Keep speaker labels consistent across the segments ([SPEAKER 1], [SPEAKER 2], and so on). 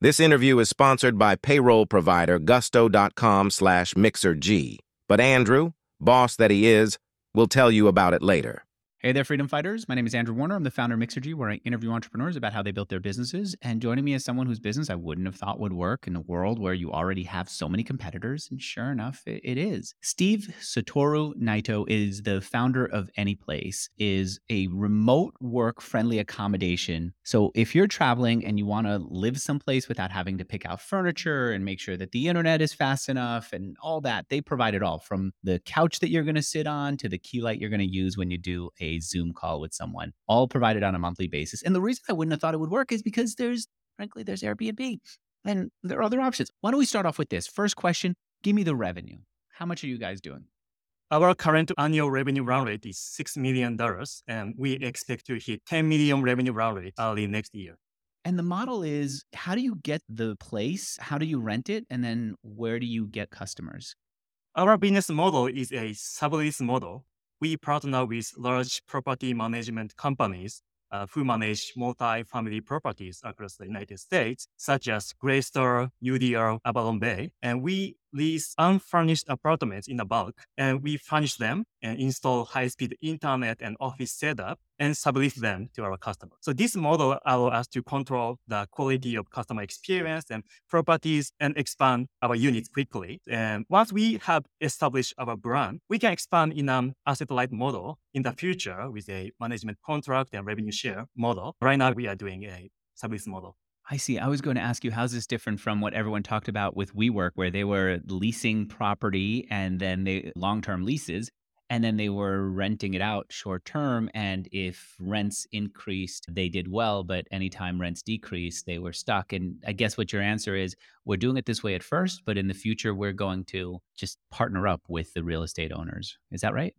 [SPEAKER 1] This interview is sponsored by payroll provider gusto.com slash mixergy. But Andrew, boss that he is, will tell you about it later.
[SPEAKER 2] Hey there, freedom fighters. My name is Andrew Warner. I'm the founder of Mixergy, where I interview entrepreneurs about how they built their businesses. And joining me is someone whose business I wouldn't have thought would work in a world where you already have so many competitors. And sure enough, it, is. Steve Satoru Naito is the founder of Anyplace, is a remote work friendly accommodation. So if you're traveling and you want to live someplace without having to pick out furniture and make sure that the internet is fast enough and all that, they provide it all from the couch that you're going to sit on to the key light you're going to use when you do a a Zoom call with someone, all provided on a monthly basis. And the reason I wouldn't have thought it would work is because there's, frankly, there's Airbnb and there are other options. Why don't we start off with this? First question give me the revenue. How much are you guys doing?
[SPEAKER 3] Our current annual revenue run rate is $6 million, and we expect to hit 10 million revenue run rate early next year.
[SPEAKER 2] And the model is how do you get the place? How do you rent it? And then where do you get customers?
[SPEAKER 3] Our business model is a sublease model we partner with large property management companies uh, who manage multi-family properties across the United States, such as Greystar, UDR, AvalonBay. And we lease unfurnished apartments in a bulk and we furnish them and install high-speed internet and office setup and sublease them to our customers. So this model allows us to control the quality of customer experience and properties and expand our units quickly. And once we have established our brand, we can expand in an asset-light model in the future with a management contract and revenue share model. Right now, we are doing a sublease model.
[SPEAKER 2] I see. I was going to ask you, how's this different from what everyone talked about with WeWork, where they were leasing property and then they long term leases, and then they were renting it out short term. And if rents increased, they did well. But anytime rents decreased, they were stuck. And I guess what your answer is we're doing it this way at first, but in the future, we're going to just partner up with the real estate owners. Is that right?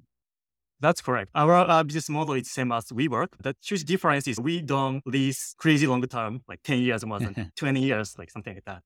[SPEAKER 3] That's correct. Our uh, business model is same as WeWork. The huge difference is we don't lease crazy long term, like 10 years more than 20 years, like something like that.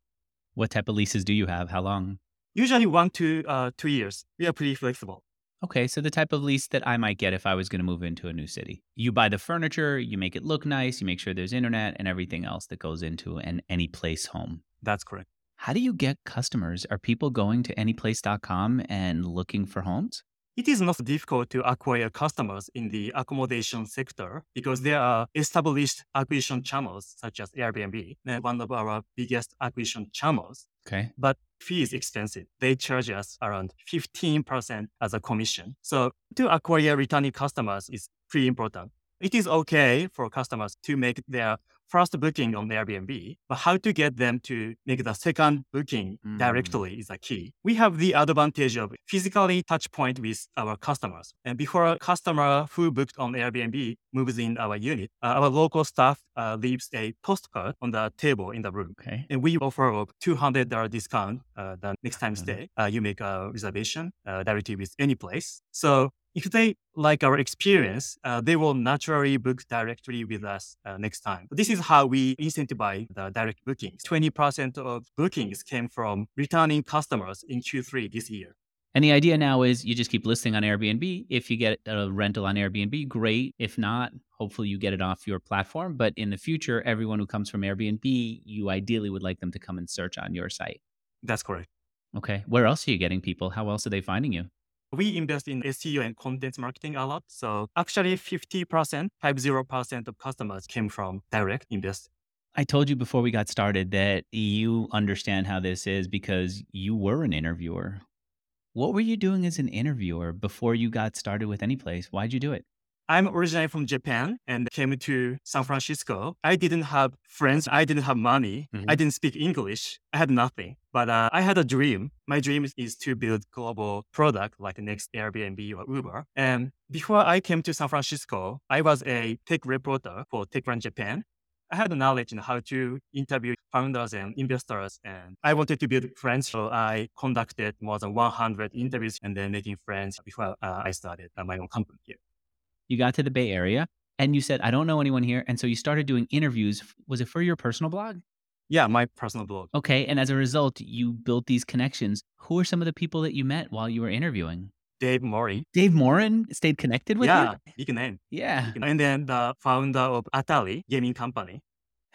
[SPEAKER 2] What type of leases do you have? How long?
[SPEAKER 3] Usually one to uh, two years. We are pretty flexible.
[SPEAKER 2] Okay, so the type of lease that I might get if I was going to move into a new city. You buy the furniture, you make it look nice, you make sure there's internet and everything else that goes into an Anyplace home.
[SPEAKER 3] That's correct.
[SPEAKER 2] How do you get customers? Are people going to anyplace.com and looking for homes?
[SPEAKER 3] It is not difficult to acquire customers in the accommodation sector because there are established acquisition channels such as Airbnb, one of our biggest acquisition channels.
[SPEAKER 2] Okay.
[SPEAKER 3] But fee is expensive. They charge us around 15% as a commission. So to acquire returning customers is pretty important. It is okay for customers to make their first booking on Airbnb, but how to get them to make the second booking mm. directly is a key. We have the advantage of physically touch point with our customers. And before a customer who booked on Airbnb moves in our unit, uh, our local staff uh, leaves a postcard on the table in the room.
[SPEAKER 2] Okay.
[SPEAKER 3] And we offer a $200 discount uh, the next time stay. Uh, you make a reservation uh, directly with Anyplace. So if they like our experience, uh, they will naturally book directly with us uh, next time. This is how we incentivize the direct bookings. 20% of bookings came from returning customers in Q3 this year.
[SPEAKER 2] And the idea now is you just keep listing on Airbnb. If you get a rental on Airbnb, great. If not, hopefully you get it off your platform. But in the future, everyone who comes from Airbnb, you ideally would like them to come and search on your site.
[SPEAKER 3] That's correct.
[SPEAKER 2] Okay. Where else are you getting people? How else are they finding you?
[SPEAKER 3] We invest in SEO and content marketing a lot. So actually 50%, 50% of customers came from direct invest.
[SPEAKER 2] I told you before we got started that you understand how this is because you were an interviewer. What were you doing as an interviewer before you got started with Anyplace? Why'd you do it?
[SPEAKER 3] I'm originally from Japan and came to San Francisco. I didn't have friends. I didn't have money. Mm-hmm. I didn't speak English. I had nothing. But uh, I had a dream. My dream is to build global product like the next Airbnb or Uber. And before I came to San Francisco, I was a tech reporter for TechCrunch Japan. I had the knowledge in how to interview founders and investors, and I wanted to build friends. So I conducted more than 100 interviews and then making friends before uh, I started uh, my own company here
[SPEAKER 2] you got to the Bay Area and you said, I don't know anyone here. And so you started doing interviews. Was it for your personal blog?
[SPEAKER 3] Yeah, my personal blog.
[SPEAKER 2] Okay. And as a result, you built these connections. Who are some of the people that you met while you were interviewing?
[SPEAKER 3] Dave Morin.
[SPEAKER 2] Dave Morin stayed connected with you?
[SPEAKER 3] yeah,
[SPEAKER 2] you?
[SPEAKER 3] big name.
[SPEAKER 2] Yeah.
[SPEAKER 3] And then the founder of Atari gaming company.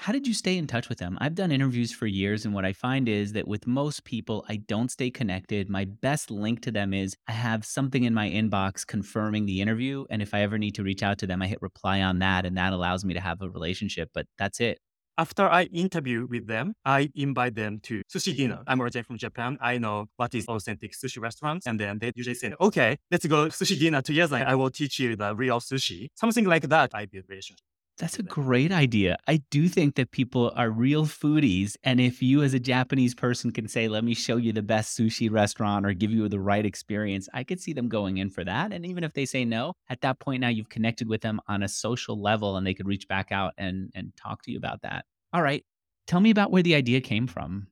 [SPEAKER 2] How did you stay in touch with them? I've done interviews for years, and what I find is that with most people, I don't stay connected. My best link to them is I have something in my inbox confirming the interview. And if I ever need to reach out to them, I hit reply on that, and that allows me to have a relationship. But that's it.
[SPEAKER 3] After I interview with them, I invite them to sushi dinner. I'm originally from Japan. I know what is authentic sushi restaurants. And then they usually say, okay, let's go sushi dinner together. I will teach you the real sushi. Something like that, I build relationship.
[SPEAKER 2] That's a great idea. I do think that people are real foodies. And if you, as a Japanese person, can say, let me show you the best sushi restaurant or give you the right experience, I could see them going in for that. And even if they say no, at that point now you've connected with them on a social level and they could reach back out and, and talk to you about that. All right. Tell me about where the idea came from.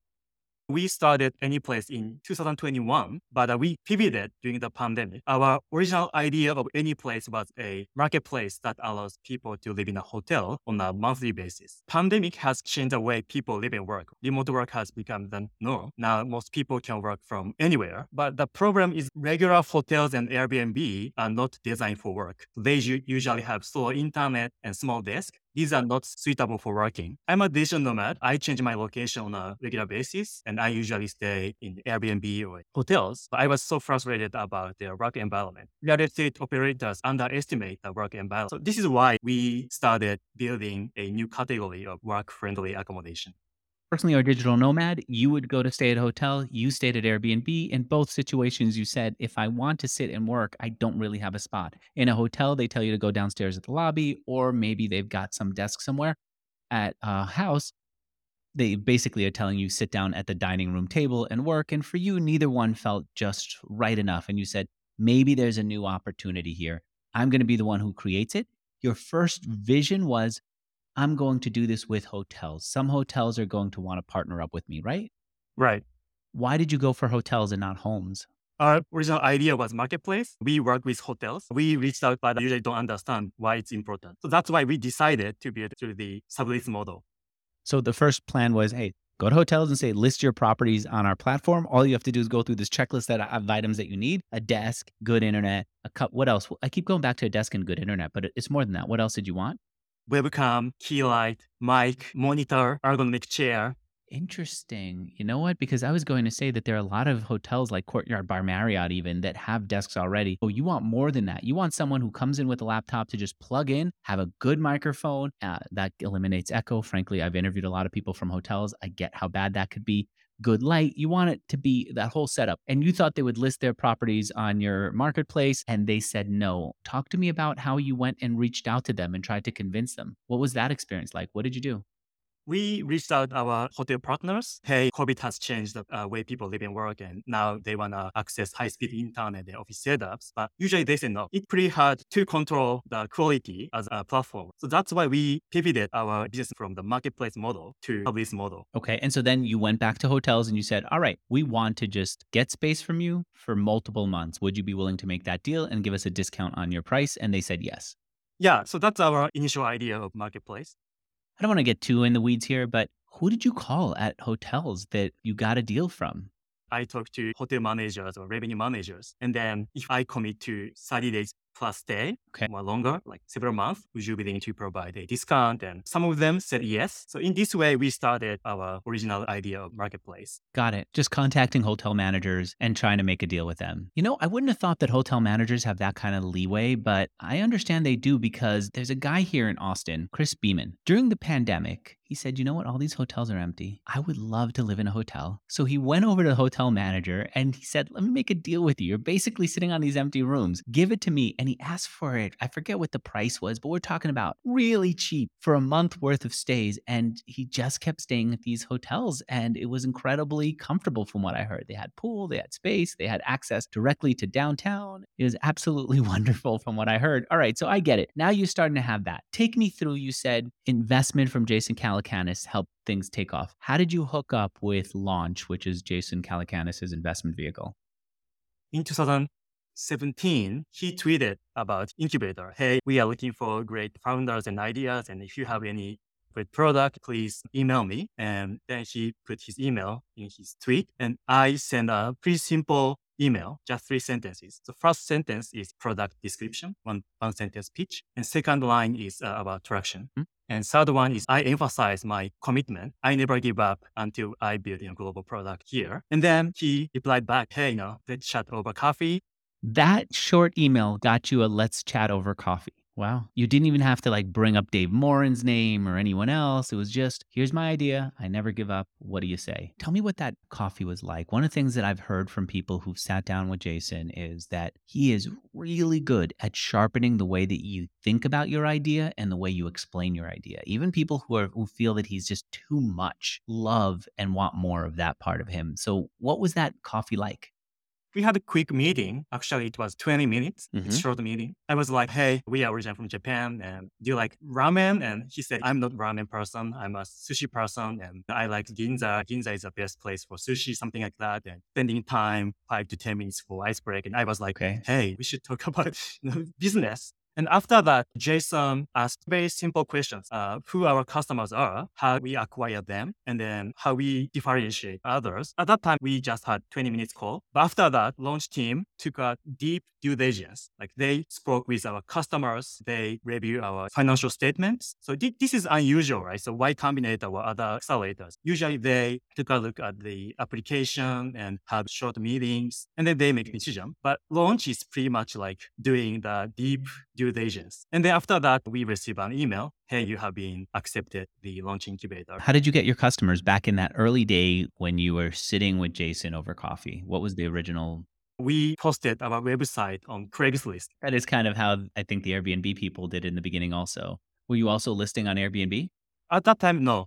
[SPEAKER 3] We started Anyplace in 2021, but uh, we pivoted during the pandemic. Our original idea of Anyplace was a marketplace that allows people to live in a hotel on a monthly basis. Pandemic has changed the way people live and work. Remote work has become the norm. Now most people can work from anywhere, but the problem is regular hotels and Airbnb are not designed for work. They usually have slow internet and small desk these are not suitable for working. I'm a digital nomad. I change my location on a regular basis, and I usually stay in Airbnb or hotels. But I was so frustrated about their work environment. Real estate operators underestimate the work environment. So this is why we started building a new category of work-friendly accommodation
[SPEAKER 2] personally are digital nomad, you would go to stay at a hotel, you stayed at Airbnb. In both situations, you said, if I want to sit and work, I don't really have a spot. In a hotel, they tell you to go downstairs at the lobby, or maybe they've got some desk somewhere. At a house, they basically are telling you sit down at the dining room table and work. And for you, neither one felt just right enough. And you said, maybe there's a new opportunity here. I'm going to be the one who creates it. Your first vision was I'm going to do this with hotels. Some hotels are going to want to partner up with me, right?
[SPEAKER 3] Right.
[SPEAKER 2] Why did you go for hotels and not homes?
[SPEAKER 3] Our original idea was marketplace. We work with hotels. We reached out, but usually don't understand why it's important. So that's why we decided to build through the sublease model.
[SPEAKER 2] So the first plan was, hey, go to hotels and say list your properties on our platform. All you have to do is go through this checklist that of items that you need: a desk, good internet, a cup. What else? I keep going back to a desk and good internet, but it's more than that. What else did you want?
[SPEAKER 3] Webcam, key light, mic, monitor, ergonomic chair.
[SPEAKER 2] Interesting. You know what? Because I was going to say that there are a lot of hotels like Courtyard by Marriott, even that have desks already. Oh, you want more than that. You want someone who comes in with a laptop to just plug in, have a good microphone. Uh, that eliminates echo. Frankly, I've interviewed a lot of people from hotels. I get how bad that could be good light. You want it to be that whole setup. And you thought they would list their properties on your marketplace and they said no. Talk to me about how you went and reached out to them and tried to convince them. What was that experience like? What did you do?
[SPEAKER 3] We reached out our hotel partners. Hey, COVID has changed the uh, way people live and work, and now they want to access high-speed internet and office setups. But usually they say no. It's pretty hard to control the quality as a platform. So that's why we pivoted our business from the marketplace model to this model.
[SPEAKER 2] Okay, and so then you went back to hotels and you said, "All right, we want to just get space from you for multiple months. Would you be willing to make that deal and give us a discount on your price?" And they said yes.
[SPEAKER 3] Yeah, so that's our initial idea of marketplace.
[SPEAKER 2] I don't want to get too in the weeds here, but who did you call at hotels that you got a deal from?
[SPEAKER 3] I talked to hotel managers or revenue managers. And then if I commit to 30 days plus stay okay. more longer, like several months, would you be willing to provide a discount? And some of them said yes. So in this way, we started our original idea of marketplace.
[SPEAKER 2] Got it. Just contacting hotel managers and trying to make a deal with them. You know, I wouldn't have thought that hotel managers have that kind of leeway, but I understand they do because there's a guy here in Austin, Chris Beeman. During the pandemic, he said, You know what? All these hotels are empty. I would love to live in a hotel. So he went over to the hotel manager and he said, Let me make a deal with you. You're basically sitting on these empty rooms. Give it to me. And he asked for it. I forget what the price was, but we're talking about really cheap for a month worth of stays. And he just kept staying at these hotels. And it was incredibly comfortable from what I heard. They had pool, they had space, they had access directly to downtown. It was absolutely wonderful from what I heard. All right, so I get it. Now you're starting to have that. Take me through, you said, investment from Jason Cal Calacanis helped things take off. How did you hook up with Launch, which is Jason Calacanis' investment vehicle?
[SPEAKER 3] In 2017, he tweeted about Incubator. Hey, we are looking for great founders and ideas. And if you have any great product, please email me. And then he put his email in his tweet. And I sent a pretty simple email, just three sentences. The first sentence is product description, one, one sentence pitch. And second line is uh, about traction. Mm-hmm. And third one is I emphasize my commitment. I never give up until I build a global product here. And then he replied back, hey, you know, let's chat over coffee.
[SPEAKER 2] That short email got you a let's chat over coffee. Wow. You didn't even have to like bring up Dave Morin's name or anyone else. It was just, here's my idea. I never give up. What do you say? Tell me what that coffee was like. One of the things that I've heard from people who've sat down with Jason is that he is really good at sharpening the way that you think about your idea and the way you explain your idea. Even people who are who feel that he's just too much love and want more of that part of him. So, what was that coffee like?
[SPEAKER 3] We had a quick meeting. Actually, it was 20 minutes.
[SPEAKER 2] Mhm.
[SPEAKER 3] It's short meeting. I was like, hey, we are originally from Japan and do you like ramen? And he said, I'm not ramen person. I'm a sushi person and I like Ginza. Ginza is the best place for sushi, something like that. And spending time five to 10 minutes for ice break. And I was like,
[SPEAKER 2] Okay.
[SPEAKER 3] hey, we should talk about you know, business. And after that, Jason asked very simple questions. Uh, who our customers are, how we acquire them, and then how we differentiate others. At that time, we just had 20 minutes call. But after that, launch team took a deep due diligence. Like they spoke with our customers, they review our financial statements. So thi- this is unusual, right? So Y Combinator or other accelerators, usually they took a look at the application and have short meetings, and then they make decision. But launch is pretty much like doing the deep due diligence. And then after that, we receive an email. Hey, you have been accepted the launch incubator.
[SPEAKER 2] How did you get your customers back in that early day when you were sitting with Jason over coffee? What was the original?
[SPEAKER 3] We posted our website on Craigslist.
[SPEAKER 2] That is kind of how I think the Airbnb people did in the beginning also. Were you also listing on Airbnb?
[SPEAKER 3] At that time, no.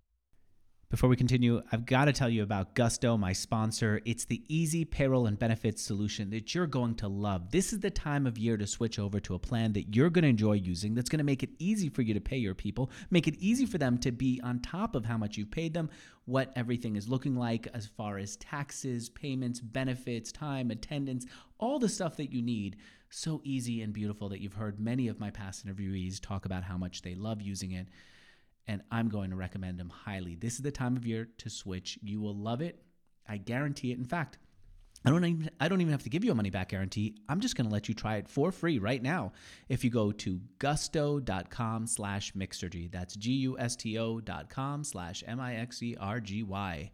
[SPEAKER 2] Before we continue, I've got to tell you about Gusto, my sponsor. It's the easy payroll and benefits solution that you're going to love. This is the time of year to switch over to a plan that you're going to enjoy using that's going to make it easy for you to pay your people, make it easy for them to be on top of how much you've paid them, what everything is looking like as far as taxes, payments, benefits, time, attendance, all the stuff that you need. So easy and beautiful that you've heard many of my past interviewees talk about how much they love using it and I'm going to recommend them highly. This is the time of year to switch. You will love it. I guarantee it. In fact, I don't even I don't even have to give you a money back guarantee. I'm just going to let you try it for free right now. If you go to gusto.com slash mixergy. That's G-U-S-T-O dot com slash M-I-X-E-R-G-Y.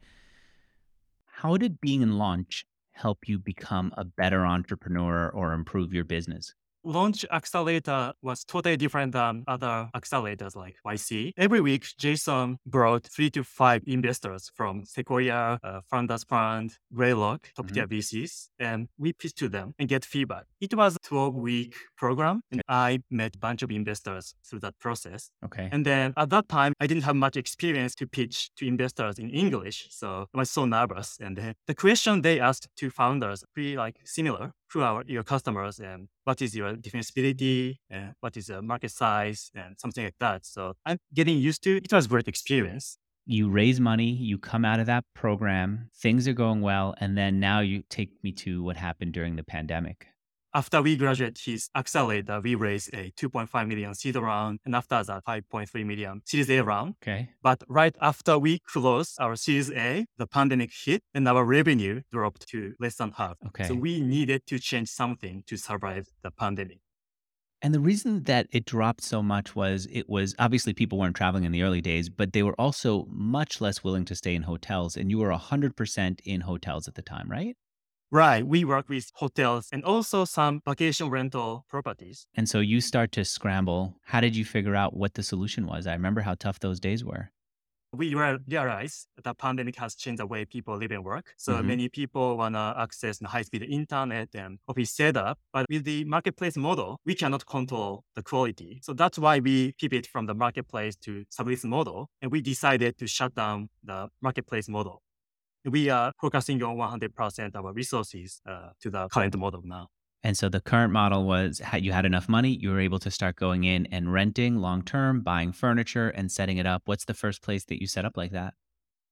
[SPEAKER 2] How did being in launch help you become a better entrepreneur or improve your business?
[SPEAKER 3] Launch Accelerator was totally different than other accelerators like YC. Every week, Jason brought three to five investors from Sequoia, uh, Founders Fund, Greylock, top tier VCs, and we pitched to them and get feedback. It was a 12 week program, and I met a bunch of investors through that process.
[SPEAKER 2] Okay.
[SPEAKER 3] And then at that time, I didn't have much experience to pitch to investors in English. So I was so nervous. And the question they asked to founders pretty like similar. Who are your customers and what is your defensibility and what is the market size and something like that. So I'm getting used to it. Was great experience.
[SPEAKER 2] you raise money, you come out of that program, things are going well, and then now you take me to what happened during the pandemic.
[SPEAKER 3] After we graduate his accelerator, we raised a 2.5 million seed round and after that 5.3 million series A round.
[SPEAKER 2] Okay.
[SPEAKER 3] But right after we closed our Series A, the pandemic hit and our revenue dropped to less than half.
[SPEAKER 2] Okay.
[SPEAKER 3] So we needed to change something to survive the pandemic.
[SPEAKER 2] And the reason that it dropped so much was it was obviously people weren't traveling in the early days, but they were also much less willing to stay in hotels. And you were 100% in hotels at the time, right?
[SPEAKER 3] Right. We work with hotels and also some vacation rental properties.
[SPEAKER 2] And so you start to scramble. How did you figure out what the solution was? I remember how tough those days were.
[SPEAKER 3] We rea- realize the pandemic has changed the way people live and work. So
[SPEAKER 2] Mhm.
[SPEAKER 3] many people want to access the high-speed internet and office setup. But with the marketplace model, we cannot control the quality. So that's why we pivot from the marketplace to sublease model. And we decided to shut down the marketplace model. We are focusing on 100% of our resources uh, to the current model now.
[SPEAKER 2] And so the current model was you had enough money, you were able to start going in and renting long term, buying furniture and setting it up. What's the first place that you set up like that?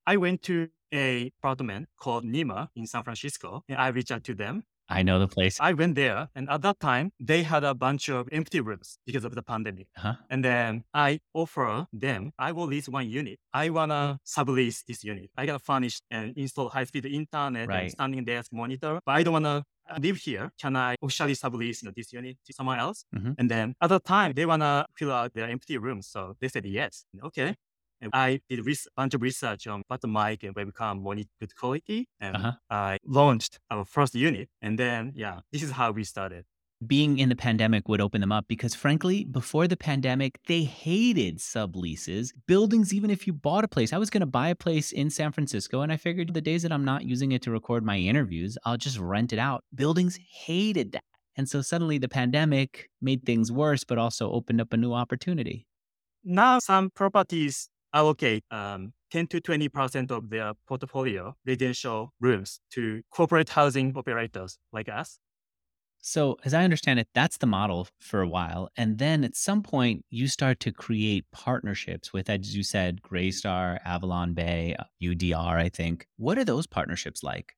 [SPEAKER 3] I went to a apartment called NEMA in San Francisco and I reached out to them.
[SPEAKER 2] I know the place.
[SPEAKER 3] I went there and at that time they had a bunch of empty rooms because of the pandemic.
[SPEAKER 2] Huh?
[SPEAKER 3] And then I offer them, I will lease one unit. I wanna sublease this unit. I gotta furnish and install high-speed internet
[SPEAKER 2] Right.
[SPEAKER 3] and standing desk monitor, but I don't wanna I live here. Can I officially sublease you know, this unit to someone else?
[SPEAKER 2] Mhm.
[SPEAKER 3] And then at the time, they want to fill out their empty rooms. So they said yes. Okay. And I did a bunch of research on what the mic and webcam wanted good quality. And
[SPEAKER 2] Uh-huh.
[SPEAKER 3] I launched our first unit. And then, yeah, this is how we started.
[SPEAKER 2] being in the pandemic would open them up because frankly before the pandemic they hated subleases buildings even if you bought a place i was going to buy a place in san francisco and i figured the days that i'm not using it to record my interviews i'll just rent it out buildings hated that and so suddenly the pandemic made things worse but also opened up a new opportunity
[SPEAKER 3] Now, some properties allocate um, 10 to 20% of their portfolio residential rooms to corporate housing operators like us.
[SPEAKER 2] So, as I understand it, that's the model for a while. And then at some point, you start to create partnerships with, as you said, Greystar, Avalon Bay, UDR, I think. What are those partnerships like?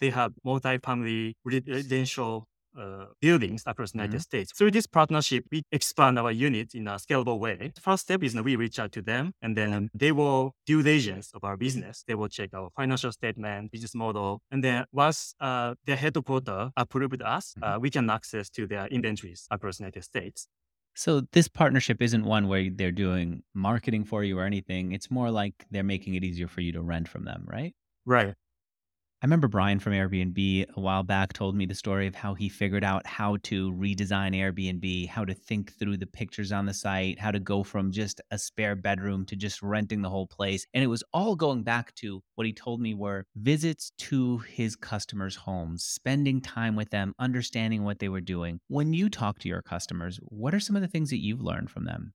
[SPEAKER 3] They have multi-family residential uh, buildings across the United States. Through this partnership, we expand our unit in a scalable way. The first step is that we reach out to them and then they will due diligence of our business. They will check our financial statement, business model. And then once uh, their headquarter approved us, uh, we can access to their inventories across the United States.
[SPEAKER 2] So, this partnership isn't one where they're doing marketing for you or anything. It's more like they're making it easier for you to rent from them, right?
[SPEAKER 3] Right.
[SPEAKER 2] I remember Brian from Airbnb a while back told me the story of how he figured out how to redesign Airbnb, how to think through the pictures on the site, how to go from just a spare bedroom to just renting the whole place. And it was all going back to what he told me were visits to his customers' homes, spending time with them, understanding what they were doing. When you talk to your customers, what are some of the things that you've learned from them?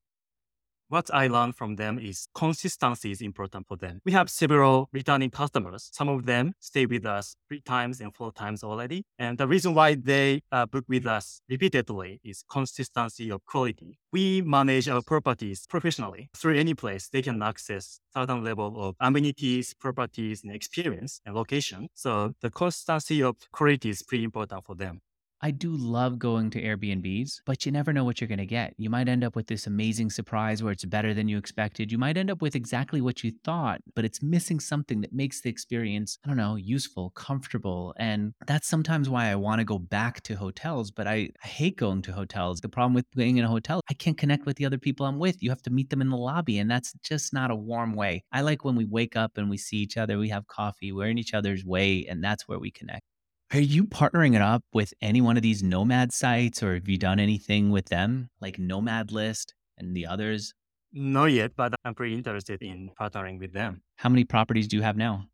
[SPEAKER 3] What I learned from them is consistency is important for them. We have several returning customers. Some of them stay with us three times and four times already. And the reason why they uh, book with us repeatedly is consistency of quality. We manage our properties professionally. Through Anyplace, they can access certain level of amenities, properties, and experience and location. So the consistency of quality is pretty important for them.
[SPEAKER 2] I do love going to Airbnbs, but you never know what you're going to get. You might end up with this amazing surprise where it's better than you expected. You might end up with exactly what you thought, but it's missing something that makes the experience, I don't know, useful, comfortable. And that's sometimes why I want to go back to hotels, but I, I hate going to hotels. The problem with being in a hotel, I can't connect with the other people I'm with. You have to meet them in the lobby, and that's just not a warm way. I like when we wake up and we see each other, we have coffee, we're in each other's way, and that's where we connect. Are you partnering it up with any one of these nomad sites or have you done anything with them like Nomad List and the others?
[SPEAKER 3] Not yet, but I'm pretty interested in partnering with them.
[SPEAKER 2] How many properties do you have now?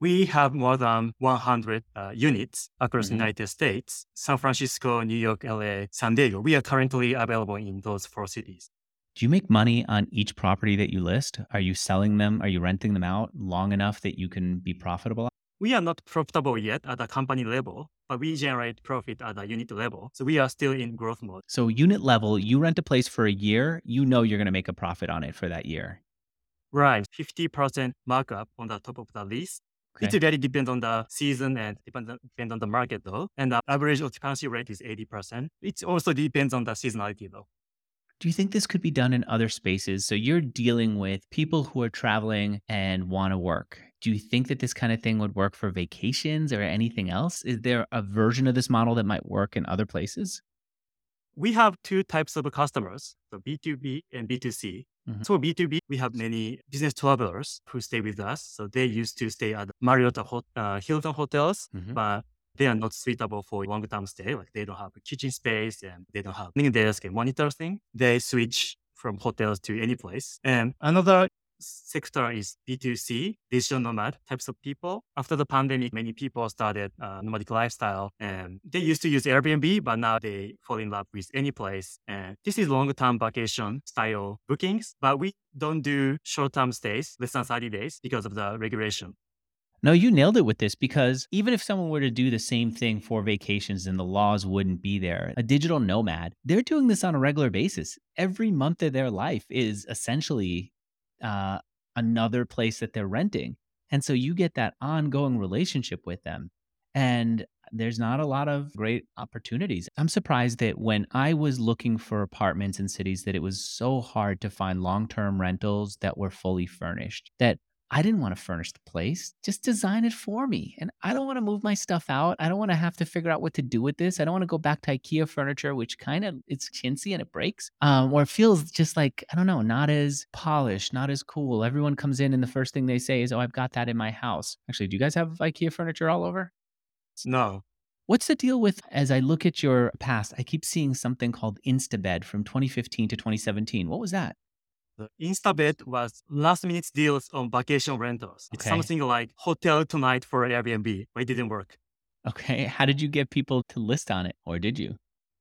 [SPEAKER 3] We have more than 100 uh, units across
[SPEAKER 2] Mhm.
[SPEAKER 3] the United States, San Francisco, New York, LA, San Diego. We are currently available in those four cities.
[SPEAKER 2] Do you make money on each property that you list? Are you selling them? Are you renting them out long enough that you can be profitable?
[SPEAKER 3] We are not profitable yet at the company level, but we generate profit at the unit level. So we are still in growth mode.
[SPEAKER 2] So, unit level, you rent a place for a year, you know you're going to make a profit on it for that year.
[SPEAKER 3] Right. 50% markup on the top of the lease. It really depends on the season and depends on, depends on the market though. And the average occupancy rate is 80%. It also depends on the seasonality though.
[SPEAKER 2] Do you think this could be done in other spaces? So you're dealing with people who are traveling and want to work. Do you think that this kind of thing would work for vacations or anything else? Is there a version of this model that might work in other places?
[SPEAKER 3] We have two types of customers, so B2B and B2C.
[SPEAKER 2] Mhm.
[SPEAKER 3] So B2B, we have many business travelers who stay with us. So they used to stay at Marriott uh, Hilton hotels,
[SPEAKER 2] Mhm.
[SPEAKER 3] but they are not suitable for long-term stay. Like they don't have a kitchen space and they don't have mini desk and monitor thing. They switch from hotels to Anyplace. And another sector is B2C, digital nomad types of people. After the pandemic, many people started uh, nomadic lifestyle and they used to use Airbnb, but now they fall in love with Anyplace. And this is long-term vacation style bookings, but we don't do short-term stays, less than 30 days because of the regulation.
[SPEAKER 2] No, you nailed it with this because even if someone were to do the same thing for vacations and the laws wouldn't be there, a digital nomad, they're doing this on a regular basis. Every month of their life is essentially uh, another place that they're renting. And so you get that ongoing relationship with them. And there's not a lot of great opportunities. I'm surprised that when I was looking for apartments in cities that it was so hard to find long-term rentals that were fully furnished. That I didn't want to furnish the place. Just design it for me. And I don't want to move my stuff out. I don't want to have to figure out what to do with this. I don't want to go back to IKEA furniture, which kind of it's chintzy and it breaks. Um, or it feels just like, I don't know, not as polished, not as cool. Everyone comes in and the first thing they say is, Oh, I've got that in my house. Actually, do you guys have IKEA furniture all over?
[SPEAKER 3] No.
[SPEAKER 2] What's the deal with, as I look at your past, I keep seeing something called Instabed from 2015 to 2017. What was that?
[SPEAKER 3] The Instabed was last minute deals on vacation rentals. It's
[SPEAKER 2] Okay.
[SPEAKER 3] something like HotelTonight for Airbnb, but it didn't work.
[SPEAKER 2] Okay. How did you get people to list on it? Or did you?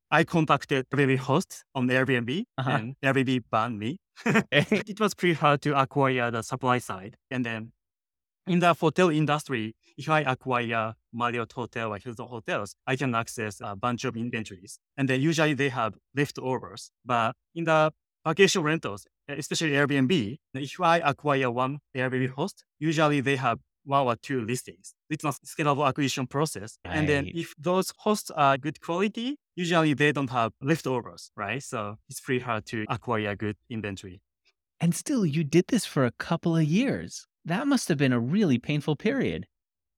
[SPEAKER 3] I contacted Airbnb host on Airbnb
[SPEAKER 2] Uh-huh.
[SPEAKER 3] and Airbnb banned me. it was pretty hard to acquire the supply side. And then in the hotel industry, if I acquire Marriott Hotel or Hilton Hotels, I can access a bunch of inventories. And then usually they have leftovers. But in the vacation rentals, especially Airbnb, if I acquire one Airbnb host, usually they have one or two listings. It's not scalable acquisition process. And then if those hosts are good quality, usually they don't have leftovers, right? So it's pretty hard to acquire good inventory.
[SPEAKER 2] And still, you did this for a couple of years. That must have been a really painful period.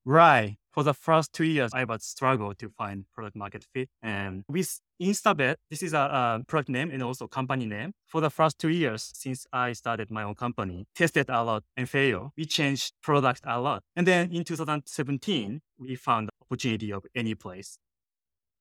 [SPEAKER 3] Right. For the first two years, I was struggle to find product market fit. And with Instabed, this is a, uh product name and also company name. For the first two years since I started my own company, tested a lot and failed. We changed product a lot. And then in 2017, we found the opportunity of Anyplace.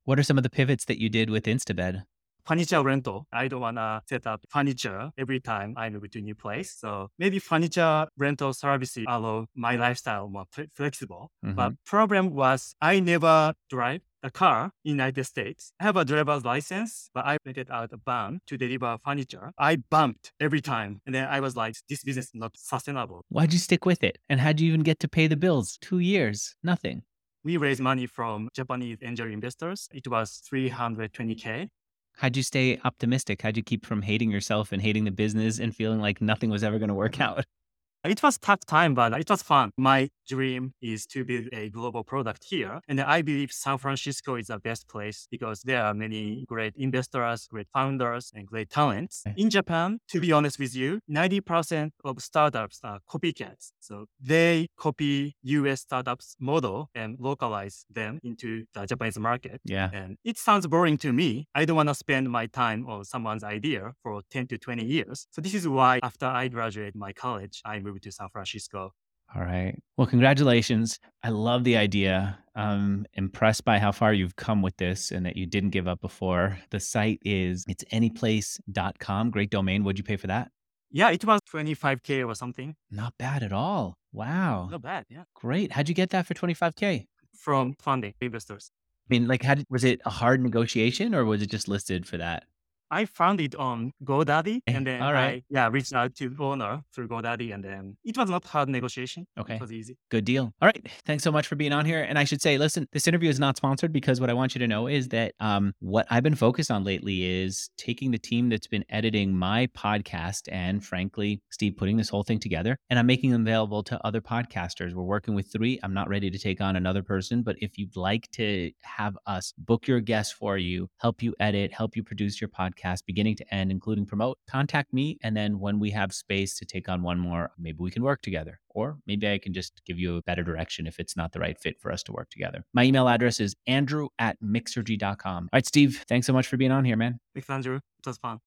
[SPEAKER 2] What are some of the pivots that you did with Instabed?
[SPEAKER 3] Furniture rental. I don't want to set up furniture every time I move to a new place. So maybe furniture rental services allow my lifestyle more fle- flexible.
[SPEAKER 2] Mhm.
[SPEAKER 3] But problem was I never drive a car in United States. I have a driver's license, but I rented out a van to deliver furniture. I bumped every time. And then I was like, this business is not sustainable.
[SPEAKER 2] Why'd you stick with it? And how'd you even get to pay the bills? Two years, nothing.
[SPEAKER 3] We raised money from Japanese angel investors. It was 320K.
[SPEAKER 2] How'd you stay optimistic? How'd you keep from hating yourself and hating the business and feeling like nothing was ever going to work out?
[SPEAKER 3] It was tough time, but it was fun. My dream is to build a global product here. And I believe San Francisco is the best place because there are many great investors, great founders, and great talents.
[SPEAKER 2] Eh.
[SPEAKER 3] In Japan, to be honest with you, 90% of startups are copycats. So they copy US startups model and localize them into the Japanese market.
[SPEAKER 2] Yeah.
[SPEAKER 3] And it sounds boring to me. I don't want to spend my time on someone's idea for 10 to 20 years. So this is why after I graduate my college, I moved to San Francisco.
[SPEAKER 2] All right. Well, congratulations. I love the idea. I'm impressed by how far you've come with this and that you didn't give up before. The site is it's anyplace.com. Great domain. What'd you pay for that?
[SPEAKER 3] Yeah, it was 25K or something.
[SPEAKER 2] Not bad at all. Wow.
[SPEAKER 3] Not bad. Yeah.
[SPEAKER 2] Great. How'd you get that for 25K?
[SPEAKER 3] From funding investors.
[SPEAKER 2] I mean, like, how did, was it a hard negotiation or was it just listed for that?
[SPEAKER 3] I found it on GoDaddy
[SPEAKER 2] Eh,
[SPEAKER 3] and then
[SPEAKER 2] all right.
[SPEAKER 3] I yeah, reached out to the owner through GoDaddy and then it was not hard negotiation.
[SPEAKER 2] Okay.
[SPEAKER 3] It was easy.
[SPEAKER 2] Good deal. All right. Thanks so much for being on here. And I should say, listen, this interview is not sponsored because what I want you to know is that um, what I've been focused on lately is taking the team that's been editing my podcast and, frankly, Steve, putting this whole thing together and I'm making them available to other podcasters. We're working with three. I'm not ready to take on another person, but if you'd like to have us book your guests for you, help you edit, help you produce your podcast beginning to end, including promote, contact me. And then when we have space to take on one more, maybe we can work together. Or maybe I can just give you a better direction if it's not the right fit for us to work together. My email address is andrew at mixergy.com. All right, Steve, thanks so much for being on here, man.
[SPEAKER 3] Thanks, Andrew. It was fun.